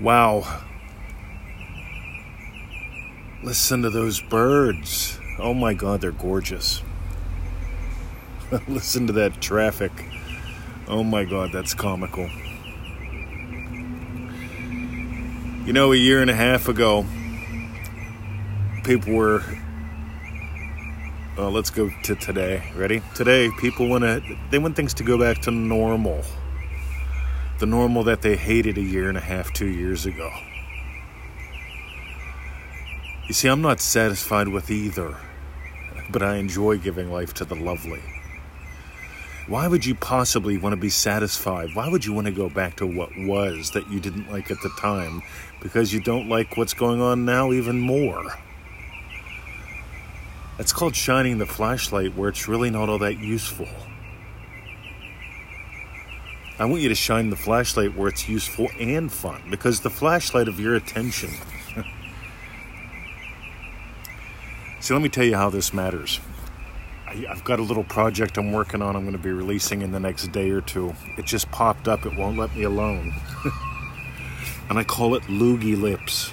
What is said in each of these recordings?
Wow. Listen to those birds. Oh my god, they're gorgeous. Listen to that traffic. Oh my god, that's comical. You know, a year and a half ago, people were. Well, let's go to today. Ready? Today, people want to. They want things to go back to normal. The normal that they hated a year and a half, two years ago. You see, I'm not satisfied with either, but I enjoy giving life to the lovely. Why would you possibly want to be satisfied? Why would you want to go back to what was that you didn't like at the time because you don't like what's going on now even more? That's called shining the flashlight where it's really not all that useful. I want you to shine the flashlight where it's useful and fun because the flashlight of your attention. See, let me tell you how this matters. I, have got a little project I'm working on, I'm going to be releasing in the next day or two. It just popped up, it won't let me alone. and I call it Loogie Lips.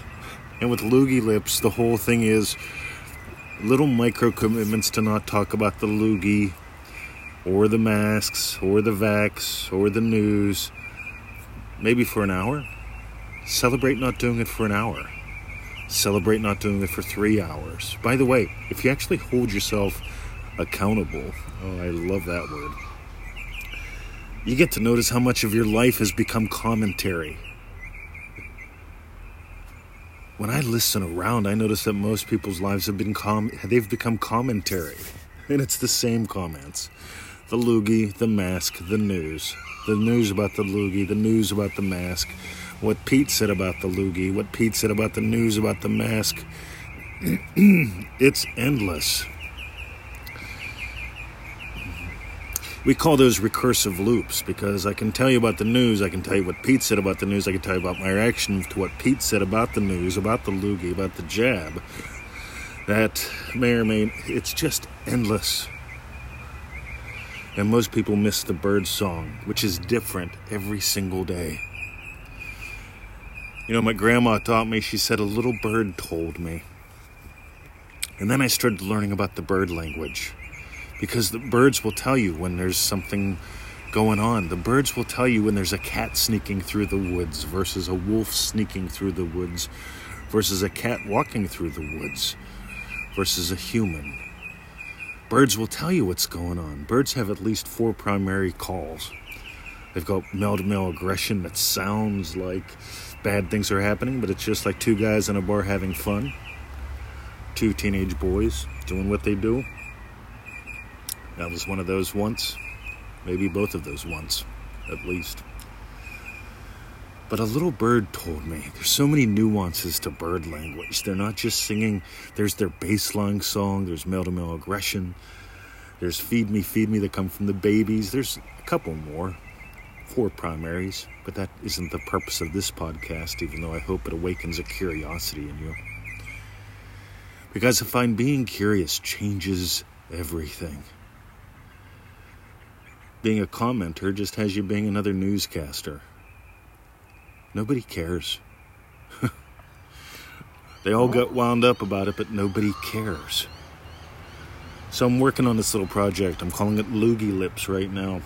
And with Loogie Lips, the whole thing is little micro commitments to not talk about the loogie or the masks or the vax or the news, maybe for an hour. Celebrate not doing it for an hour. Celebrate not doing it for three hours. By the way, if you actually hold yourself accountable, oh, I love that word, you get to notice how much of your life has become commentary. When I listen around, I notice that most people's lives have been com- they've become commentary. And it's the same comments the loogie, the mask, the news. The news about the loogie, the news about the mask, what Pete said about the loogie, what Pete said about the news about the mask. it's endless. We call those recursive loops because I can tell you about the news, I can tell you what Pete said about the news, I can tell you about my reaction to what Pete said about the news, about the loogie, about the jab. That may or may, it's just endless. And most people miss the bird song, which is different every single day. You know, my grandma taught me, she said, a little bird told me. And then I started learning about the bird language. Because the birds will tell you when there's something going on. The birds will tell you when there's a cat sneaking through the woods versus a wolf sneaking through the woods versus a cat walking through the woods versus a human. Birds will tell you what's going on. Birds have at least four primary calls. They've got male to male aggression that sounds like bad things are happening, but it's just like two guys in a bar having fun. Two teenage boys doing what they do. That was one of those once. Maybe both of those once, at least. But a little bird told me there's so many nuances to bird language. They're not just singing, there's their baseline song, there's male to male aggression, there's feed me, feed me that come from the babies, there's a couple more, four primaries, but that isn't the purpose of this podcast, even though I hope it awakens a curiosity in you. Because I find being curious changes everything. Being a commenter just has you being another newscaster. Nobody cares. they all got wound up about it, but nobody cares. So I'm working on this little project. I'm calling it Loogie Lips right now.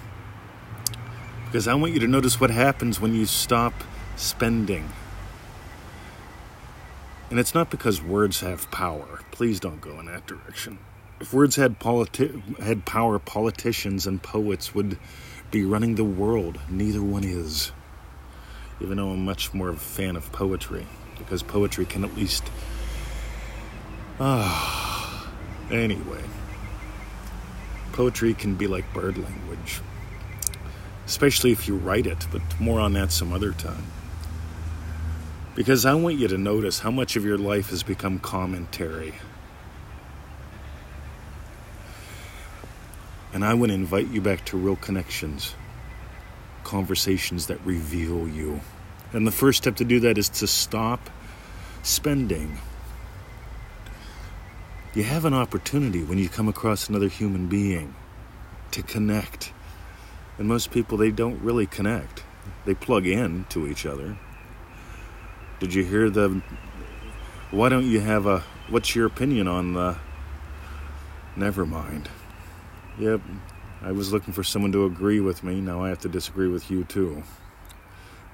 Because I want you to notice what happens when you stop spending. And it's not because words have power. Please don't go in that direction. If words had politi- had power, politicians and poets would be running the world. Neither one is even though I'm much more of a fan of poetry, because poetry can at least. Ah. anyway. Poetry can be like bird language, especially if you write it, but more on that some other time. Because I want you to notice how much of your life has become commentary. And I want to invite you back to real connections conversations that reveal you. And the first step to do that is to stop spending. You have an opportunity when you come across another human being to connect. And most people, they don't really connect. They plug in to each other. Did you hear the? Why don't you have a? What's your opinion on the? Never mind. Yep, I was looking for someone to agree with me. Now I have to disagree with you too.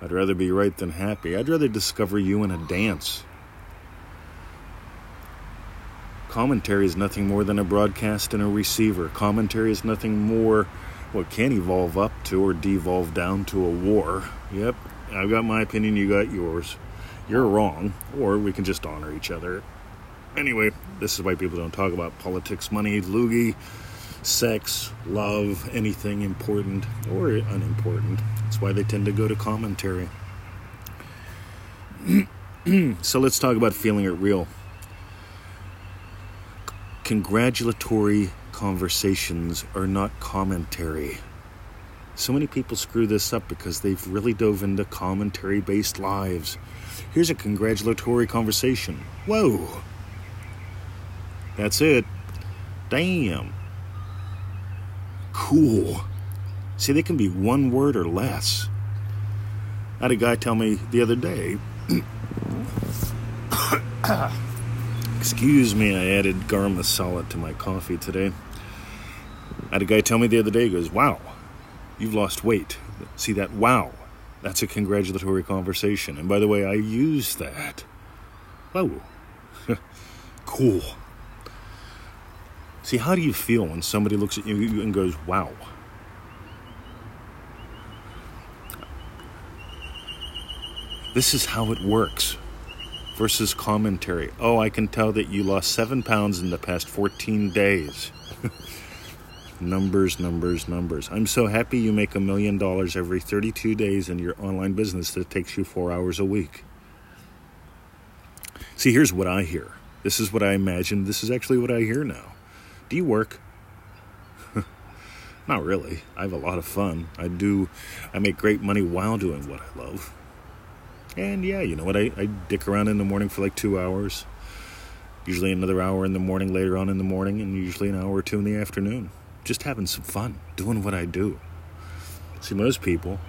I'd rather be right than happy. I'd rather discover you in a dance. Commentary is nothing more than a broadcast and a receiver. Commentary is nothing more what can evolve up to or devolve down to a war. Yep, I've got my opinion, you got yours. You're wrong, or we can just honor each other. Anyway, this is why people don't talk about politics, money, loogie, sex, love, anything important or unimportant. That's why they tend to go to commentary. so let's talk about feeling it real. Congratulatory conversations are not commentary. So many people screw this up because they've really dove into commentary based lives. Here's a congratulatory conversation. Whoa! That's it. Damn. Cool. See, they can be one word or less. I had a guy tell me the other day. Excuse me, I added garam masala to my coffee today. I had a guy tell me the other day, he goes, Wow, you've lost weight. See that? Wow. That's a congratulatory conversation. And by the way, I use that. Whoa. Oh, cool. See, how do you feel when somebody looks at you and goes, Wow? This is how it works versus commentary. Oh, I can tell that you lost seven pounds in the past 14 days. numbers, numbers, numbers. I'm so happy you make a million dollars every 32 days in your online business that takes you four hours a week. See, here's what I hear. This is what I imagine. This is actually what I hear now. Do you work? Not really. I have a lot of fun. I do, I make great money while doing what I love. And yeah, you know what? I, I dick around in the morning for like two hours. Usually another hour in the morning later on in the morning, and usually an hour or two in the afternoon. Just having some fun, doing what I do. See, most people,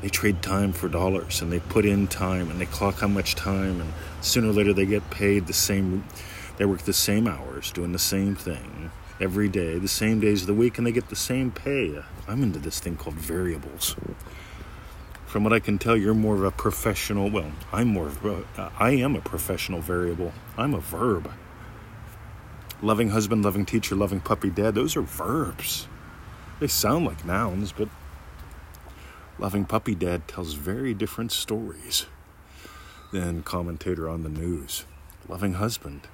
they trade time for dollars and they put in time and they clock how much time, and sooner or later they get paid the same, they work the same hours doing the same thing every day, the same days of the week, and they get the same pay. I'm into this thing called variables from what I can tell, you're more of a professional. Well, I'm more of a, I am a professional variable. I'm a verb. Loving husband, loving teacher, loving puppy dad, those are verbs. They sound like nouns, but loving puppy dad tells very different stories than commentator on the news. Loving husband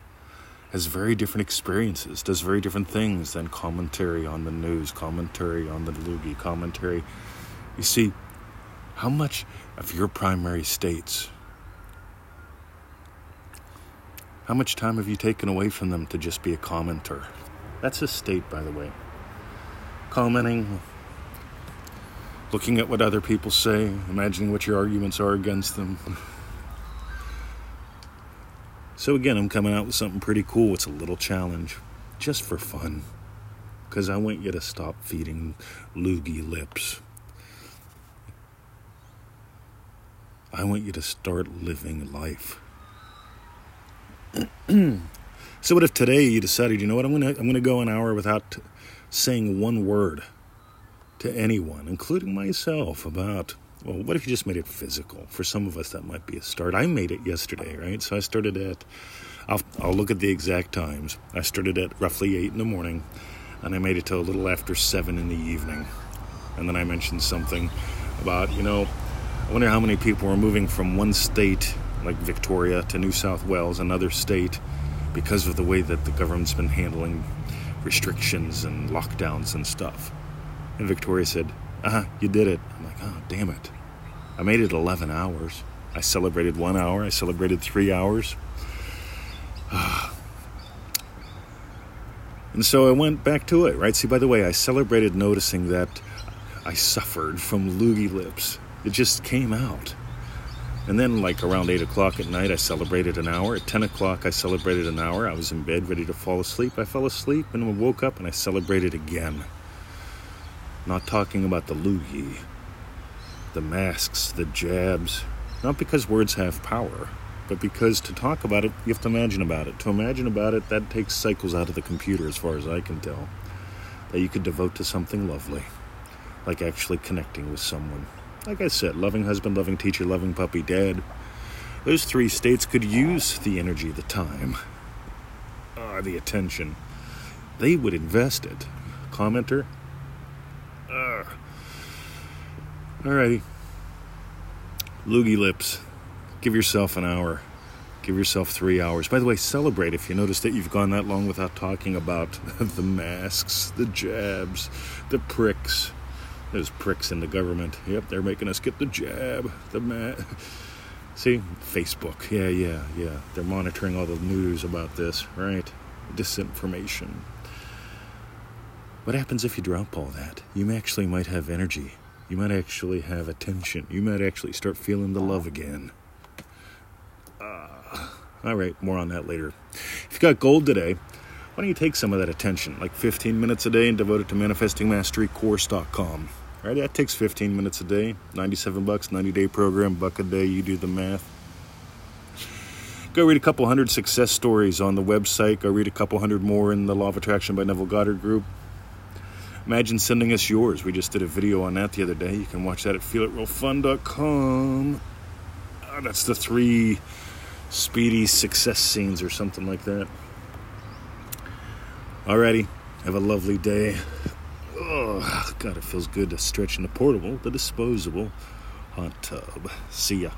has very different experiences, does very different things than commentary on the news, commentary on the loogie, commentary. You see, how much of your primary states, how much time have you taken away from them to just be a commenter? That's a state, by the way. Commenting, looking at what other people say, imagining what your arguments are against them. So, again, I'm coming out with something pretty cool. It's a little challenge, just for fun. Because I want you to stop feeding loogie lips. I want you to start living life. so what if today you decided, you know what, I'm gonna I'm gonna go an hour without saying one word to anyone, including myself, about well, what if you just made it physical? For some of us, that might be a start. I made it yesterday, right? So I started at, I'll, I'll look at the exact times. I started at roughly 8 in the morning, and I made it till a little after 7 in the evening. And then I mentioned something about, you know, I wonder how many people are moving from one state, like Victoria, to New South Wales, another state, because of the way that the government's been handling restrictions and lockdowns and stuff. And Victoria said, Ah, you did it. I'm like, oh, damn it. I made it 11 hours. I celebrated one hour, I celebrated three hours. and so I went back to it, right? See, by the way, I celebrated noticing that I suffered from loogie lips it just came out. And then, like around 8 o'clock at night, I celebrated an hour. At 10 o'clock, I celebrated an hour. I was in bed ready to fall asleep. I fell asleep and woke up and I celebrated again. Not talking about the loogie, the masks, the jabs, Not because words have power, but because to talk about it, you have to imagine about it. To imagine about it, that takes cycles out of the computer, as far as I can tell, that you could devote to something lovely, like actually connecting with someone. Like I said, loving husband, loving teacher, loving puppy, dad. Those three states could use the energy, the time, uh, the attention. They would invest it. Commenter? Alrighty. Loogie lips. Give yourself an hour. Give yourself three hours. By the way, celebrate if you notice that you've gone that long without talking about the masks, the jabs, the pricks. There's pricks in the government. Yep, they're making us get the jab, the ma. See, Facebook. Yeah, yeah, yeah. They're monitoring all the news about this, right? Disinformation. What happens if you drop all that? You actually might have energy. You might actually have attention. You might actually start feeling the love again. Uh, all right, more on that later. If you got gold today, why don't you take some of that attention, like 15 minutes a day, and devote it to manifestingmasterycourse.com. All right, that takes 15 minutes a day, 97 bucks, 90 day program, buck a day. You do the math. Go read a couple hundred success stories on the website. Go read a couple hundred more in the Law of Attraction by Neville Goddard group. Imagine sending us yours. We just did a video on that the other day. You can watch that at feelitrealfun.com. Uh, ah, that's the three speedy success scenes or something like that. Alrighty, have a lovely day. Oh, God, it feels good to stretch in the portable, the disposable hot tub. See ya.